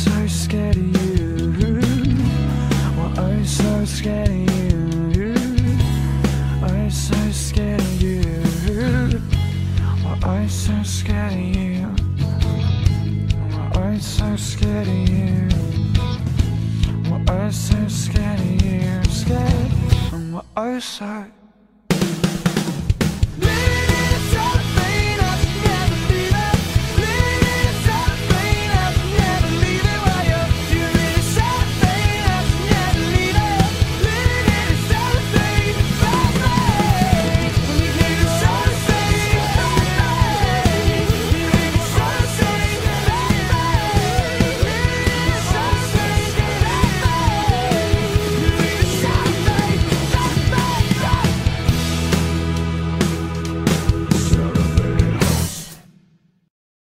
so scared of you. Well, I'm so scared of you. I'm so scared of you. Well, I'm so scared of you. Well, I'm so scared of you. Well, I'm so scared of you. Scared. Well, I'm so.